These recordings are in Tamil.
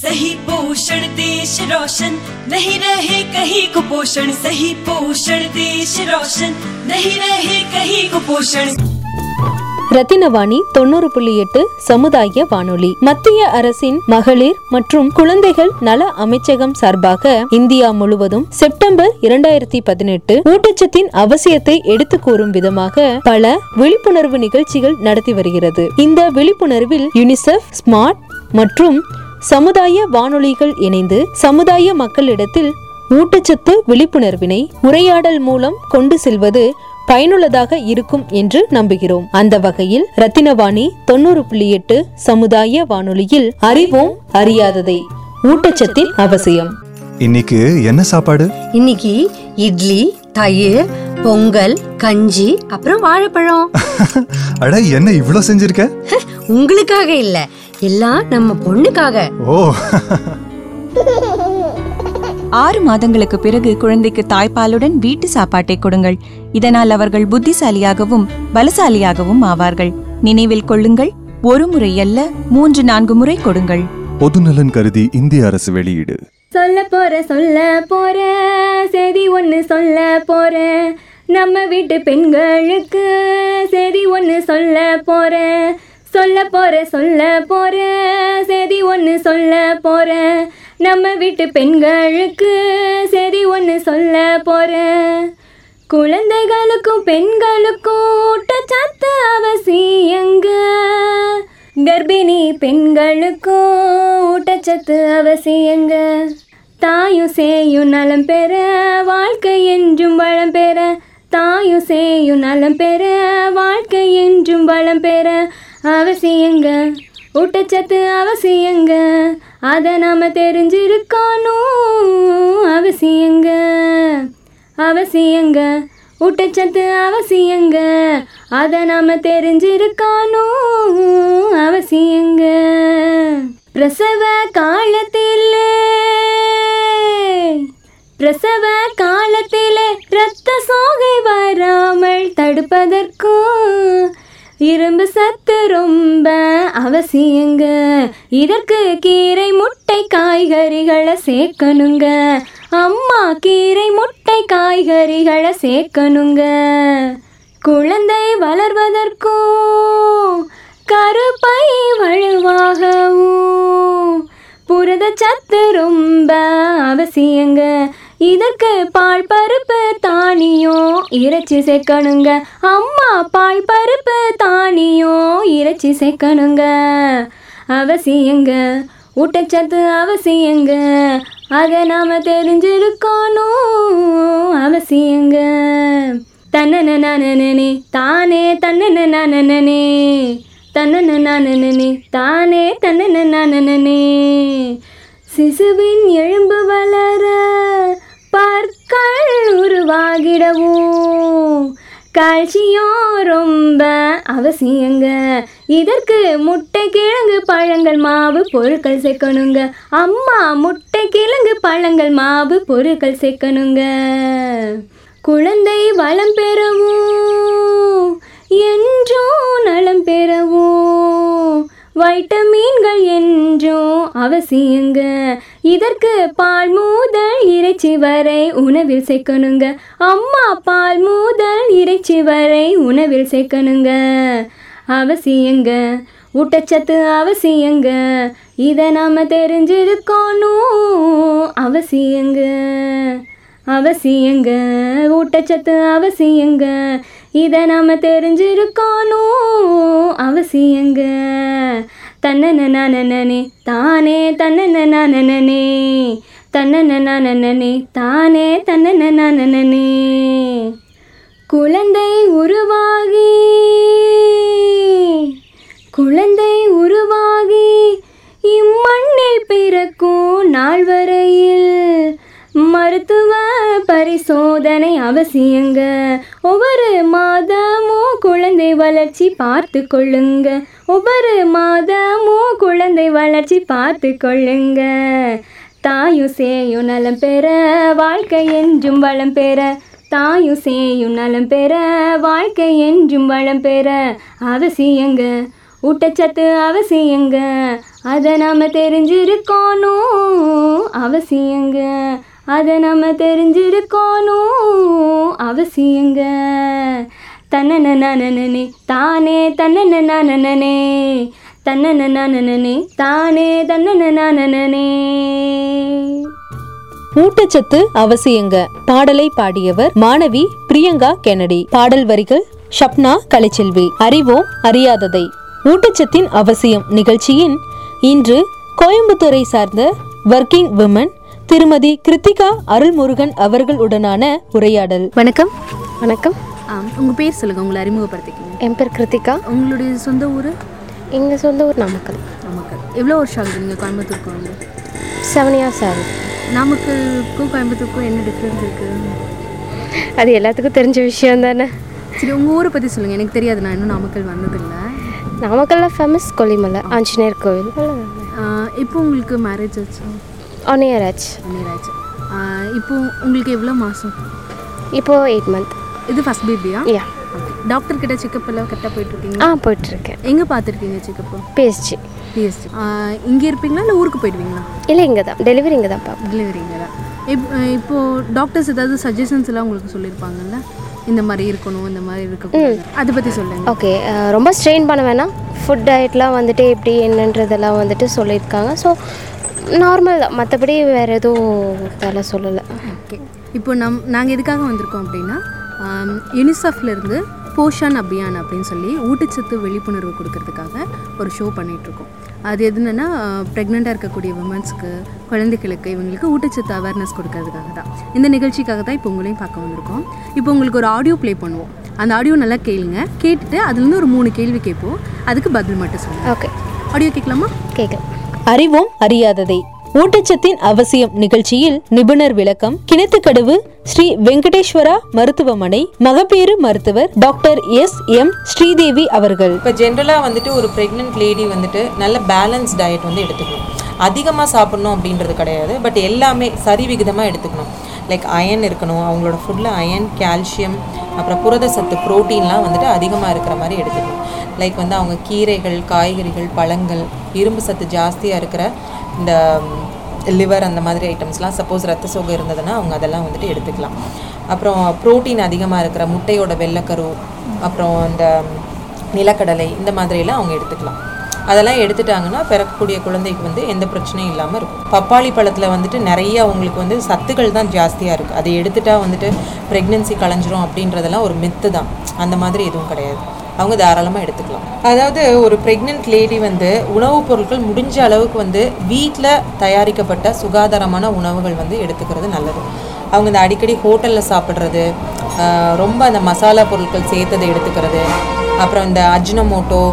सही पोषण देश रोशन नहीं रहे कहीं कुपोषण सही पोषण देश रोशन नहीं रहे कहीं कुपोषण ரத்தினவாணி தொண்ணூறு புள்ளி எட்டு சமுதாய வானொலி மத்திய அரசின் மகளிர் மற்றும் குழந்தைகள் நல அமைச்சகம் சார்பாக இந்தியா முழுவதும் செப்டம்பர் இரண்டாயிரத்தி பதினெட்டு ஊட்டச்சத்தின் அவசியத்தை எடுத்து கூறும் விதமாக பல விழிப்புணர்வு நிகழ்ச்சிகள் நடத்தி வருகிறது இந்த விழிப்புணர்வில் யுனிசெஃப் ஸ்மார்ட் மற்றும் சமுதாய வானொலிகள் இணைந்து சமுதாய மக்களிடத்தில் ஊட்டச்சத்து விழிப்புணர்வினை உரையாடல் மூலம் கொண்டு செல்வது பயனுள்ளதாக இருக்கும் என்று நம்புகிறோம். அந்த வகையில் ரத்தினவாணி தொண்ணூறு புள்ளி எட்டு சமுதாய வானொலியில் அறிவோம் அறியாததை. ஊட்டச்சத்தின் அவசியம். இன்னைக்கு என்ன சாப்பாடு? இன்னைக்கு இட்லி தயிர் பொங்கல் கஞ்சி அப்புறம் வாழைப்பழம். அட என்ன இவ்ளோ செஞ்சிருக்க? உங்களுக்காக இல்ல. எல்லாம் நம்ம பொண்ணுக்காக. ஓ. ஆறு மாதங்களுக்கு பிறகு குழந்தைக்கு தாய்ப்பாலுடன் வீட்டு சாப்பாட்டை கொடுங்கள். இதனால் அவர்கள் புத்திசாலியாகவும் பலசாலியாகவும் ஆவார்கள். நினைவில் கொள்ளுங்கள் ஒரு முறை அல்ல மூன்று நான்கு முறை கொடுங்கள். பொதுநலன் கருதி இந்திய அரசு வெளியீடு. சொல்ல போற சொல்ல போற செய்தி ஒன்று சொல்ல போற. நம்ம வீட்டு பெண்களுக்கு செய்தி ஒன்று சொல்ல போற. சொல்ல போற சொல்ல போற செய்தி ஒன்று சொல்ல போற. நம்ம வீட்டு பெண்களுக்கு செய்தி ஒன்று சொல்ல போற. குழந்தைகளுக்கும் பெண்களுக்கும் ஊட்டச்சத்து அவசியங்க. கர்ப்பிணி பெண்களுக்கும் ஊட்டச்சத்து அவசியங்க. தாயும் சேயும் நலம் பெற வாழ்க்கை என்றும் வளம் பெற. தாயும் சேயும் நலம் பெற வாழ்க்கை என்றும் வளம் பெற. அவசியங்க. ஊட்டச்சத்து அவசியங்க. அதை நாம் தெரிஞ்சிருக்கணும். அவசியங்க. அவசியங்க. ஊட்டச்சத்து அவசியங்க. அதை நாம் தெரிஞ்சிருக்கணும். அவசியங்க. பிரசவ காலத்தில் பிரசவ காலத்திலே இரத்த சோகை வராமல் தடுப்பதற்கும் இரும்பு சத்து ரொம்ப அவசியங்க. இதற்கு கீரை முட்டை காய்கறிகளை சேர்க்கணுங்க. அம்மா கீரை முட்டை காய்கறிகளை சேர்க்கணுங்க. குழந்தை வளர்வதற்கும் கருப்பை வலுவாகவும் புரதச்சத்து ரொம்ப அவசியங்க. இதற்கு பால் பருப்பு தானியம். இறைச்சி சேர்க்கணுங்க. அம்மா பால் பருப்பு தானியம். இறைச்சி சேர்க்கணுங்க. அவசியங்க. ஊட்டச்சத்து அவசியங்க. அதை நாம் தெரிஞ்சிருக்கணும். அவசியங்க. தன்னன நானனே தானே தன்னன நானனே தன்னன நானனே தானே தன்னன நானனே சிசுவின் எழும்பு உருவாகிடவும் கால்சியம் ரொம்ப அவசியங்க. இதற்கு முட்டை கிழங்கு பழங்கள் மாவு பொருட்கள் சேர்க்கணுங்க. அம்மா முட்டை கிழங்கு பழங்கள் மாவு பொருட்கள் சேர்க்கணுங்க. குழந்தை வளம் பெறவும் என்றும் நலம் பெறவும் வைட்டமீன்கள் என்றும் அவசியங்க. இதற்கு பால் முதல் இறைச்சி வரை உணவில் சேர்க்கணுங்க. அம்மா பால் முதல் இறைச்சி வரை உணவில் சேர்க்கணுங்க. அவசியங்க. ஊட்டச்சத்து அவசியங்க. இதை நாம் தெரிஞ்சிருக்கணும். அவசியங்க. அவசியங்க. ஊட்டச்சத்து அவசியங்க. இதை நாம் தெரிஞ்சிருக்கணும் அவசியங்க. தன்னன நானனே தானே தன்னன நானனே தன்னன நானனே தானே தன்னன நானனே குழந்தை உருவாகி குழந்தை உருவாகி இம்மண்ணில் பிறக்கும் நாள் வரையில் மருத்துவ பரிசோதனை அவசியங்க. ஒவ்வொரு மாதமும் குழந்தை வளர்ச்சி பார்த்து கொள்ளுங்க. ஒவ்வொரு மாதமும் குழந்தை வளர்ச்சி பார்த்து கொள்ளுங்க. தாயும் சேயும் நலம் பெற வாழ்க்கை என்றும் வளம் பெற. தாயும் சேயும் நலம் பெற வாழ்க்கை என்றும் வளம் பெற. அவசியங்க. ஊட்டச்சத்து அவசியங்க. அதை நாம் தெரிஞ்சிருக்கணும். அவசியங்க. அதை நம்ம தெரிஞ்சிருக்கணும் அவசியங்க. தன்னன நனனே தானே தன்னன நானனே தன்னன நனனே தானே தன்னன நனனே ஊட்டச்சத்து அவசியங்க. பாடலை பாடியவர் மாணவி பிரியங்கா கெனடி பாடல் வரிகள் ஷப்னா கலைச்செல்வி. அறிவோம் அறியாததை. ஊட்டச்சத்தின் அவசியம் நிகழ்ச்சியின் இன்று கோயம்புத்தூரை சார்ந்த ஒர்க்கிங் விமன் திருமதி கிருத்திகா அருள்முருகன் அவர்களுடனான உரையாடல். வணக்கம். வணக்கம். உங்கள் பேர் சொல்லுங்கள் உங்களை அறிமுகப்படுத்திக்கிங்க. என் பேர் கிருத்திகா. உங்களுடைய சொந்த ஊர்? எங்கள் சொந்த ஊர் நாமக்கல். நாமக்கல். எவ்வளோ வருஷம் ஆகுது நீங்கள் கோயம்புத்தூருக்கு வந்து செவன் இயர்ஸ் ஆகுது. நாமக்கலுக்கும் கோயம்புத்தூருக்கும் என்ன டிஃப்ரென்ஸ் இருக்குது அது எல்லாத்துக்கும் தெரிஞ்ச விஷயம் தானே. சரி உங்கள் ஊரை பற்றி சொல்லுங்கள் எனக்கு தெரியாது நான் இன்னும் நாமக்கல் வந்ததில்லை. நாமக்கல்ல ஃபேமஸ் கொல்லிமலை ஆஞ்சநேயர் கோவில். இப்போ உங்களுக்கு மேரேஜ் ஆச்சு? ஒன் இயர் ஆச்சு. மேரேஜ் இப்போ உங்களுக்கு எவ்வளோ மாதம் இப்போது எயிட் மந்த் இது ஃபஸ்ட் பேபியா யா டாக்டர் கிட்ட செக்கப் எல்லாம் கரெக்டாக போயிட்டுருக்கீங்க ஆ போயிட்டுருக்கேன். எங்கே பார்த்துருக்கீங்க செக்கப்பு பிஎஸ்ஜி பிஎஸ்டி இங்கே இருப்பீங்களா இல்லை ஊருக்கு போயிடுவீங்களா? இல்லை இங்கே தான். டெலிவரி இங்கே தான் பார்ப்போம் டெலிவரிங்க தான். இப் இப்போது டாக்டர்ஸ் ஏதாவது சஜஷன்ஸ் எல்லாம் உங்களுக்கு சொல்லியிருப்பாங்கல்ல? இந்த மாதிரி இருக்கணும் இந்த மாதிரி இருக்கக்கூடாது. அதை பற்றி சொல்லுங்கள் ஓகே ரொம்ப ஸ்ட்ரெயின் பண்ண வேணாம். ஃபுட் டயட்லாம் வந்துட்டு எப்படி என்னன்றதெல்லாம் வந்துட்டு சொல்லியிருக்காங்க. ஸோ நார்மல் தான். மற்றபடி வேறு எதுவும் வேலை சொல்லலை. ஓகே இப்போ நம் நாங்கள் எதுக்காக வந்திருக்கோம் அப்படின்னா யூனிசெஃப்லேருந்து போஷான் அபியான் அப்படின்னு சொல்லி ஊட்டச்சத்து விழிப்புணர்வு கொடுக்கறதுக்காக ஒரு ஷோ பண்ணிகிட்ருக்கோம் அது எதுனா ப்ரெக்னெண்ட்டாக இருக்கக்கூடிய விமன்ஸ்க்கு குழந்தைகளுக்கு இவங்களுக்கு ஊட்டச்சத்து அவேர்னஸ் கொடுக்கறதுக்காக தான். இந்த நிகழ்ச்சிக்காக தான் இப்போ உங்களையும் பார்க்க வந்திருக்கோம். இப்போ உங்களுக்கு ஒரு ஆடியோ ப்ளே பண்ணுவோம். அந்த ஆடியோ நல்லா கேளுங்க. கேட்டுட்டு அதுலேருந்து ஒரு மூணு கேள்வி கேட்போம். அதுக்கு பதில் மட்டும் சொல்லுங்கள் ஓகே ஆடியோ கேட்கலாமா? கேட்கலாம். அறிவோம் அறியாததை. ஊட்டச்சத்தின் அவசியம் நிகழ்ச்சியில் நிபுணர் விளக்கம் கிணத்துக்கடவு ஸ்ரீ வெங்கடேஸ்வரா மருத்துவமனை மகப்பேறு மருத்துவர் டாக்டர் எஸ் எம் ஸ்ரீதேவி அவர்கள். இப்போ ஜென்ரலாக வந்துட்டு ஒரு ப்ரெக்னென்ட் லேடி வந்துட்டு நல்ல பேலன்ஸ் டயட் வந்து எடுத்துக்கணும். அதிகமாக சாப்பிட்ணும் அப்படின்றது கிடையாது. பட் எல்லாமே சரி விகிதமாக எடுத்துக்கணும். லைக் அயன் இருக்கணும். அவங்களோட ஃபுட்டில் அயன் கால்சியம் அப்புறம் புரத சத்து ப்ரோட்டீன்லாம் வந்துட்டு அதிகமாக இருக்கிற மாதிரி எடுத்துக்கணும். லைக் வந்து அவங்க கீரைகள் காய்கறிகள் பழங்கள் இரும்பு சத்து ஜாஸ்தியாக இருக்கிற இந்த லிவர் அந்த மாதிரி ஐட்டம்ஸ்லாம் சப்போஸ் ரத்த சோகை இருந்ததுன்னா அவங்க அதெல்லாம் வந்துட்டு எடுத்துக்கலாம். அப்புறம் ப்ரோட்டீன் அதிகமாக இருக்கிற முட்டையோட வெள்ளைக்கரு அப்புறம் இந்த நிலக்கடலை இந்த மாதிரியெல்லாம் அவங்க எடுத்துக்கலாம். அதெல்லாம் எடுத்துட்டாங்கன்னா பிறக்கக்கூடிய குழந்தைக்கு வந்து எந்த பிரச்சனையும் இல்லாமல் இருக்கும். பப்பாளி பழத்தில் வந்துட்டு நிறைய அவங்களுக்கு வந்து சத்துக்கள் தான் ஜாஸ்தியாக இருக்குது அதை எடுத்துட்டா வந்துட்டு ப்ரெக்னென்சி களைஞ்சிரும் அப்படின்றதெல்லாம் ஒரு மித்து தான். அந்த மாதிரி எதுவும் கிடையாது. அவங்க தாராளமாக எடுத்துக்கலாம். அதாவது ஒரு ப்ரெக்னென்ட் லேடி வந்து உணவுப் பொருட்கள் முடிஞ்ச அளவுக்கு வந்து வீட்டில் தயாரிக்கப்பட்ட சுகாதாரமான உணவுகள் வந்து எடுத்துக்கிறது நல்லது. அவங்க இந்த அடிக்கடி ஹோட்டலில் சாப்பிட்றது ரொம்ப அந்த மசாலா பொருட்கள் சேர்த்ததை எடுத்துக்கிறது அப்புறம் இந்த அஜினமோட்டோ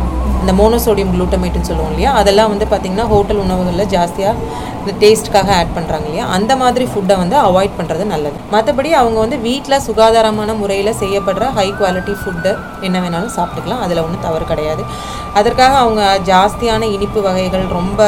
இந்த மோனோசோடியம் குளூட்டமேட்டுன்னு சொல்லுவோம் இல்லையா? அதெல்லாம் வந்து பார்த்திங்கன்னா ஹோட்டல் உணவுகளில் ஜாஸ்தியாக இந்த டேஸ்ட்டுக்காக ஆட் பண்ணுறாங்க இல்லையா? அந்த மாதிரி ஃபுட்டை வந்து அவாய்ட் பண்ணுறது நல்லது. மற்றபடி அவங்க வந்து வீட்டில் சுகாதாரமான முறையில் செய்யப்படுற ஹை குவாலிட்டி ஃபுட்டு என்ன வேணாலும் சாப்பிட்டுக்கலாம். அதில் ஒன்றும் தவறு கிடையாது. அதற்காக அவங்க ஜாஸ்தியான இனிப்பு வகைகள் ரொம்ப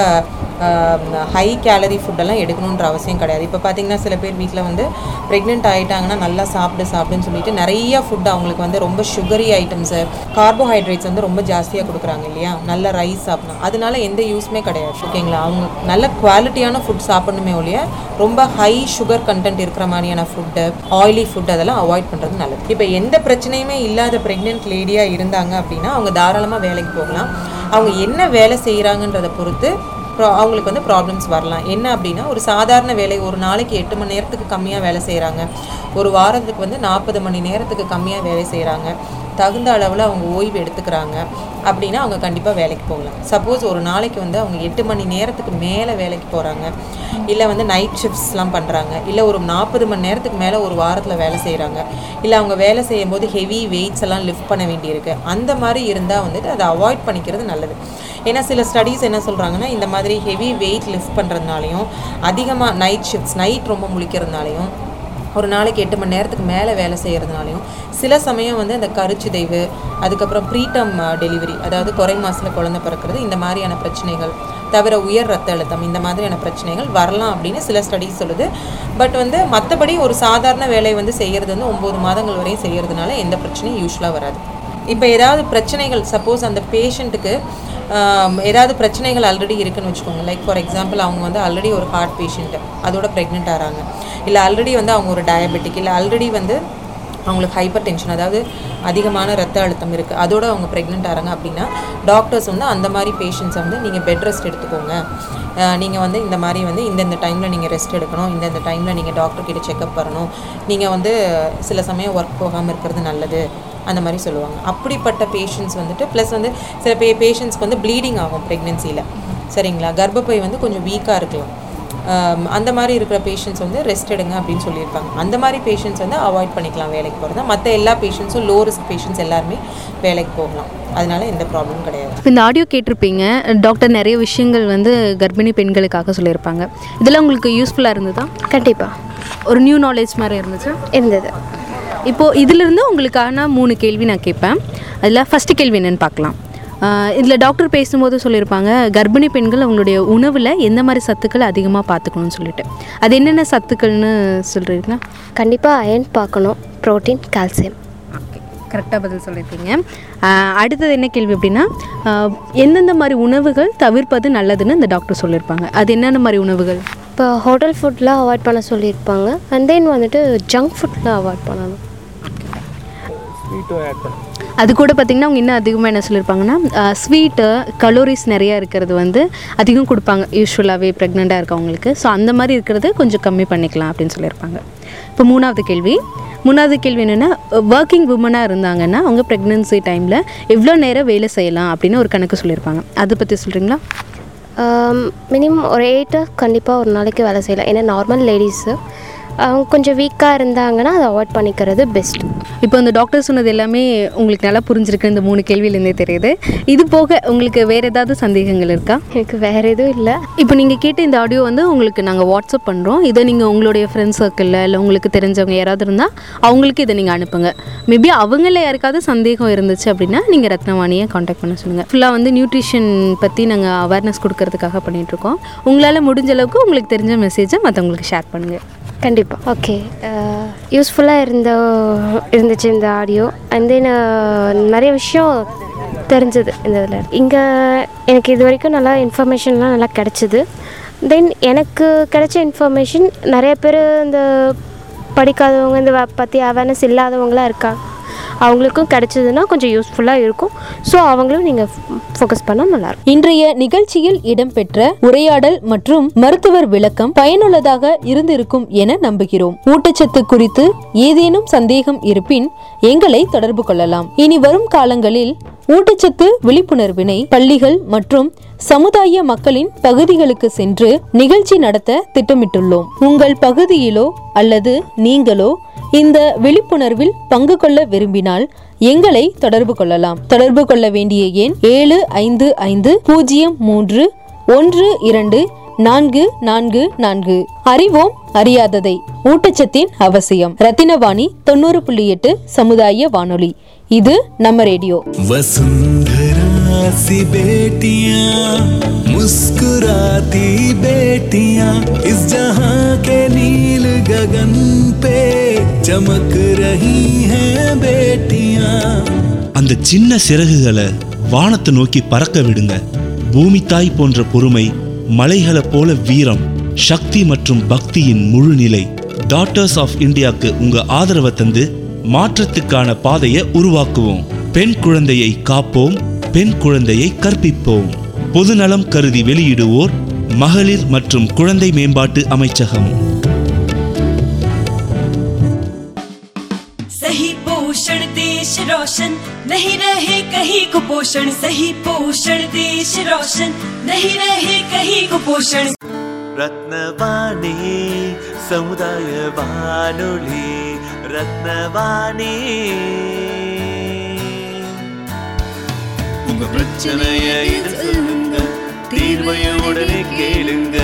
ஹை கேலரி ஃபுட்டெல்லாம் எடுக்கணுன்ற அவசியம் கிடையாது. இப்போ பார்த்தீங்கன்னா சில பேர் வீட்டில் வந்து ப்ரெக்னென்ட் ஆகிட்டாங்கன்னா நல்லா சாப்பிடு சாப்பிடுன்னு சொல்லிட்டு நிறைய ஃபுட் அவங்களுக்கு வந்து ரொம்ப சுகரி ஐட்டம்ஸு கார்போஹைட்ரேட்ஸ் வந்து ரொம்ப ஜாஸ்தியாக கொடுக்குறாங்க இல்லையா? நல்ல ரைஸ் சாப்பிடணும். அதனால எந்த யூஸ்மே கிடையாது. ஓகேங்களா அவங்க நல்ல குவாலிட்டியான ஃபுட் சாப்பிடணுமே ஒழிய ரொம்ப ஹை சுகர் கண்டென்ட் இருக்கிற மாதிரியான ஃபுட்டு ஆயிலி ஃபுட் அதெல்லாம் அவாய்ட் பண்ணுறது நல்லது. இப்போ எந்த பிரச்சனையுமே இல்லாத ப்ரெக்னென்ட் லேடியாக இருந்தாங்க அப்படின்னா அவங்க தாராளமாக வேலைக்கு போகலாம். அவங்க என்ன வேலை செய்கிறாங்கன்றதை பொறுத்து அவங்களுக்கு வந்து ப்ராப்ளம்ஸ் வரலாம். என்ன அப்படின்னா ஒரு சாதாரண வேலை ஒரு நாளைக்கு எட்டு மணி நேரத்துக்கு கம்மியாக வேலை செய்கிறாங்க ஒரு வாரத்துக்கு வந்து நாற்பது மணி நேரத்துக்கு கம்மியாக வேலை செய்கிறாங்க தகுந்த அளவில் அவங்க ஓய்வு எடுத்துக்கிறாங்க அப்படின்னா அவங்க கண்டிப்பாக வேலைக்கு போகலாம். சப்போஸ் ஒரு நாளைக்கு வந்து அவங்க எட்டு மணி நேரத்துக்கு மேலே வேலைக்கு போகிறாங்க இல்லை வந்து நைட் ஷிஃப்ட்ஸ்லாம் பண்ணுறாங்க இல்லை ஒரு நாற்பது மணி நேரத்துக்கு மேலே ஒரு வாரத்தில் வேலை செய்கிறாங்க இல்லை அவங்க வேலை செய்யும் போது ஹெவி வெயிட்ஸ் எல்லாம் லிஃப்ட் பண்ண வேண்டியிருக்கு. அந்த மாதிரி இருந்தால் வந்துட்டு அதை அவாய்ட் பண்ணிக்கிறது நல்லது. ஏன்னா சில ஸ்டடீஸ் என்ன சொல்கிறாங்கன்னா இந்த மாதிரி ஹெவி வெயிட் லிஃப்ட் பண்ணுறதுனாலையும் அதிகமாக நைட் ஷிஃப்ட்ஸ் நைட் ரொம்ப முழிக்கிறதுனாலையும் ஒரு நாளைக்கு எட்டு மணி நேரத்துக்கு மேலே வேலை செய்கிறதுனாலையும் சில சமயம் வந்து இந்த கருச்சிதைவு அதுக்கப்புறம் ப்ரீடம் டெலிவரி அதாவது குறை மாதத்தில் குழந்தை பிறக்கிறது இந்த மாதிரியான பிரச்சனைகள் தவிர உயர் ரத்த அழுத்தம் இந்த மாதிரியான பிரச்சனைகள் வரலாம் அப்படின்னு சில ஸ்டடிஸ் சொல்லுது. பட் வந்து மற்றபடி ஒரு சாதாரண வேலையை வந்து செய்கிறது வந்து ஒம்பது மாதங்கள் வரையும் செய்கிறதுனால எந்த பிரச்சனையும் யூஸ்வலாக வராது. இப்போ ஏதாவது பிரச்சனைகள் சப்போஸ் அந்த பேஷண்ட்டுக்கு ஏதாவது பிரச்சனைகள் ஆல்ரெடி இருக்குன்னு வச்சுக்கோங்க. லைக் ஃபார் எக்ஸாம்பிள் அவங்க வந்து ஆல்ரெடி ஒரு ஹார்ட் பேஷண்ட்டு அதோட ப்ரெக்னென்ட் ஆகிறாங்க இல்லை ஆல்ரெடி வந்து அவங்க ஒரு டயபெட்டிக் இல்லை ஆல்ரெடி வந்து அவங்களுக்கு ஹைப்பர் டென்ஷன் அதாவது அதிகமான ரத்த அழுத்தம் இருக்குது அதோட அவங்க ப்ரெக்னென்ட் ஆகிறாங்க அப்படின்னா டாக்டர்ஸ் வந்து அந்த மாதிரி பேஷண்ட்ஸை வந்து நீங்கள் பெட் ரெஸ்ட் எடுத்துக்கோங்க. நீங்கள் வந்து இந்த மாதிரி வந்து இந்தந்த டைமில் நீங்கள் ரெஸ்ட் எடுக்கணும் இந்தந்த டைமில் நீங்கள் டாக்டர்கிட்ட செக்அப் பண்ணணும். நீங்கள் வந்து சில சமயம் ஒர்க் போகாமல் இருக்கிறது நல்லது. அந்த மாதிரி சொல்லுவாங்க. அப்படிப்பட்ட பேஷண்ட்ஸ் வந்துட்டு ப்ளஸ் வந்து சில பே பேஷண்ட்ஸ்க்கு வந்து ப்ளீடிங் ஆகும் ப்ரெக்னென்சியில் சரிங்களா? கர்ப்பப்பை வந்து கொஞ்சம் வீக்காக இருக்கலாம். அந்த மாதிரி இருக்கிற பேஷண்ட்ஸ் வந்து ரெஸ்ட் எடுங்க அப்படின்னு சொல்லியிருப்பாங்க அந்த மாதிரி பேஷண்ட்ஸ் வந்து அவாய்ட் பண்ணிக்கலாம் வேலைக்கு போகிறத மற்ற எல்லா பேஷண்ட்ஸும் லோ ரிஸ்க் பேஷண்ட்ஸ் எல்லாருமே வேலைக்கு போகலாம். அதனால எந்த ப்ராப்ளமும் கிடையாது. இப்போ இந்த ஆடியோ கேட்டிருப்பீங்க. டாக்டர் நிறைய விஷயங்கள் வந்து கர்ப்பிணி பெண்களுக்காக சொல்லியிருப்பாங்க. இதெல்லாம் உங்களுக்கு யூஸ்ஃபுல்லாக இருந்ததா? கண்டிப்பாக ஒரு நியூ நாலேஜ் மாதிரி இருந்துச்சா? இருந்தது. இப்போது இதிலிருந்து உங்களுக்கான மூணு கேள்வி நான் கேட்பேன். அதில் ஃபஸ்ட்டு கேள்வி என்னென்னு பார்க்கலாம். இதில் டாக்டர் பேசும்போது சொல்லியிருப்பாங்க கர்ப்பிணி பெண்கள் அவங்களுடைய உணவில் எந்த மாதிரி சத்துக்கள் அதிகமாக பார்த்துக்கணும்னு சொல்லிட்டு. அது என்னென்ன சத்துக்கள்னு சொல்கிறீங்களா கண்டிப்பாக அயன் பார்க்கணும். ப்ரோட்டீன் கால்சியம் கரெக்டாக பதில் சொல்லியிருக்கீங்க அடுத்தது என்ன கேள்வி அப்படின்னா எந்தெந்த மாதிரி உணவுகள் தவிர்ப்பது நல்லதுன்னு இந்த டாக்டர் சொல்லியிருப்பாங்க. அது என்னென்ன மாதிரி உணவுகள்? இப்போ ஹோட்டல் ஃபுட்லாம் அவாய்ட் பண்ண சொல்லியிருப்பாங்க. அண்ட் தென் வந்துட்டு ஜங்க் ஃபுட்லாம் அவாய்ட் பண்ணணும். அது கூட பார்த்திங்கன்னா அவங்க இன்னும் அதிகமாக என்ன சொல்லியிருப்பாங்கன்னா ஸ்வீட்டு கலோரிஸ் நிறையா இருக்கிறது வந்து அதிகம் கொடுப்பாங்க. யூஸ்வலாகவே ப்ரெக்னெண்ட்டாக இருக்கவங்களுக்கு. ஸோ அந்த மாதிரி இருக்கிறது கொஞ்சம் கம்மி பண்ணிக்கலாம் அப்படின்னு சொல்லியிருப்பாங்க. இப்போ மூணாவது கேள்வி. மூணாவது கேள்வி என்னென்னா ஒர்க்கிங் உமனாக இருந்தாங்கன்னா அவங்க ப்ரெக்னென்சி டைமில் எவ்வளோ நேரம் வேலை செய்யலாம் அப்படின்னு ஒரு கணக்கு சொல்லியிருப்பாங்க. அதை பற்றி சொல்கிறீங்களா மினிமம் ஒரு எயிட் கண்டிப்பாக ஒரு நாளைக்கு வேலை செய்யலாம். ஏன்னா நார்மல் லேடிஸு அவங்க கொஞ்சம் வீக்காக இருந்தாங்கன்னா அதை அவாய்ட் பண்ணிக்கிறது பெஸ்ட் இப்போ இந்த டாக்டர் சொன்னது எல்லாமே உங்களுக்கு நல்லா புரிஞ்சிருக்கு இந்த மூணு கேள்வியிலேருந்தே தெரியுது. இது போக உங்களுக்கு வேறு ஏதாவது சந்தேகங்கள் இருக்கா? எனக்கு வேறு எதுவும் இல்லை. இப்போ நீங்கள் கேட்ட இந்த ஆடியோ வந்து உங்களுக்கு நாங்கள் வாட்ஸ்அப் பண்ணுறோம் இதை நீங்கள் உங்களுடைய ஃப்ரெண்ட்ஸ் சர்க்கிளில் இல்லை உங்களுக்கு தெரிஞ்சவங்க யாராவது இருந்தால் அவங்களுக்கு இதை நீங்கள் அனுப்புங்க. மேபி அவங்கள யாருக்காவது சந்தேகம் இருந்துச்சு அப்படின்னா நீங்கள் ரத்னவாணியை காண்டாக்ட் பண்ண சொல்லுங்கள் ஃபுல்லாக வந்து நியூட்ரிஷன் பற்றி நாங்கள் அவேர்னஸ் கொடுக்கறதுக்காக பண்ணிகிட்ருக்கோம் உங்களால் முடிஞ்ச அளவுக்கு உங்களுக்கு தெரிஞ்ச மெசேஜை மற்றவங்களுக்கு ஷேர் பண்ணுங்கள் கண்டிப்பாக ஓகே யூஸ்ஃபுல்லாக uh, இருந்த இருந்துச்சு இந்த ஆடியோ அண்ட் தென் நிறைய விஷயம் தெரிஞ்சது இந்த இதில். இங்கே எனக்கு இது வரைக்கும் நல்லா இன்ஃபர்மேஷன்லாம் நல்லா கிடச்சிது. தென் எனக்கு கிடைச்ச இன்ஃபர்மேஷன் நிறைய பேர் இந்த படிக்காதவங்க இந்த பற்றி அவேர்னஸ் இல்லாதவங்களாம் இருக்காங்க அவங்களுக்கும் கிடைச்சதுன்னா கொஞ்சம் யூஸ்ஃபுல்லாக இருக்கும். ஸோ அவங்களும் நீங்கள் ஃபோக்கஸ் பண்ணால் நல்லாயிருக்கும். இன்றைய நிகழ்ச்சியில் இடம்பெற்ற உரையாடல் மற்றும் மருத்துவர் விளக்கம் பயனுள்ளதாக இருந்திருக்கும் என நம்புகிறோம். ஊட்டச்சத்து குறித்து ஏதேனும் சந்தேகம் இருப்பின் எங்களை தொடர்பு கொள்ளலாம். இனி வரும் காலங்களில் ஊட்டச்சத்து விழிப்புணர்வினை பள்ளிகள் மற்றும் சமுதாய மக்களின் பகுதிகளுக்கு சென்று நிகழ்ச்சி நடத்த திட்டமிட்டுள்ளோம். உங்கள் பகுதியிலோ அல்லது நீங்களோ இந்த விழிப்புணர்வில் பங்கு கொள்ள விரும்பினால் எங்களை தொடர்பு கொள்ளலாம் தொடர்பு கொள்ள வேண்டிய எண் ஏழு ஐந்து ஐந்து பூஜ்ஜியம் மூன்று ஒன்று இரண்டு நான்கு நான்கு நான்கு அறிவோம் அறியாததை ஊட்டச்சத்தின் அவசியம் ரத்தினவாணி தொண்ணூறு புள்ளி எட்டு சமுதாய வானொலி இது நம்ம ரேடியோ वसुंधरा सी बेटियां मुस्कुराती बेटियां इस जहां के नील गगन पे சமக் ரஹி பேட்டியா. அந்த சின்ன சிறகுகளை வானத்தை நோக்கி பறக்க விடுங்க. பூமி தாய் போன்ற பொறுமை மலைகளை போல வீரம் சக்தி மற்றும் பக்தியின் முழு நிலை. டாட்டர்ஸ் ஆஃப் இந்தியாக்கு உங்க ஆதரவை தந்து மாற்றத்துக்கான பாதையை உருவாக்குவோம். பெண் குழந்தையை காப்போம் பெண் குழந்தையை கற்பிப்போம். பொதுநலம் கருதி வெளியிடுவோர் மகளிர் மற்றும் குழந்தை மேம்பாட்டு அமைச்சகம். रोशन। नहीं रहे कहीं कुपोषण सही पोषण देश रोशन। नहीं रहे कहीं कुपोषण। ரத்னவாணி சமுதாய வானொலி ரத்னவாணி உங்க பிரச்சனையை சொல்லுங்க தீர்வைய உடனே கேளுங்க.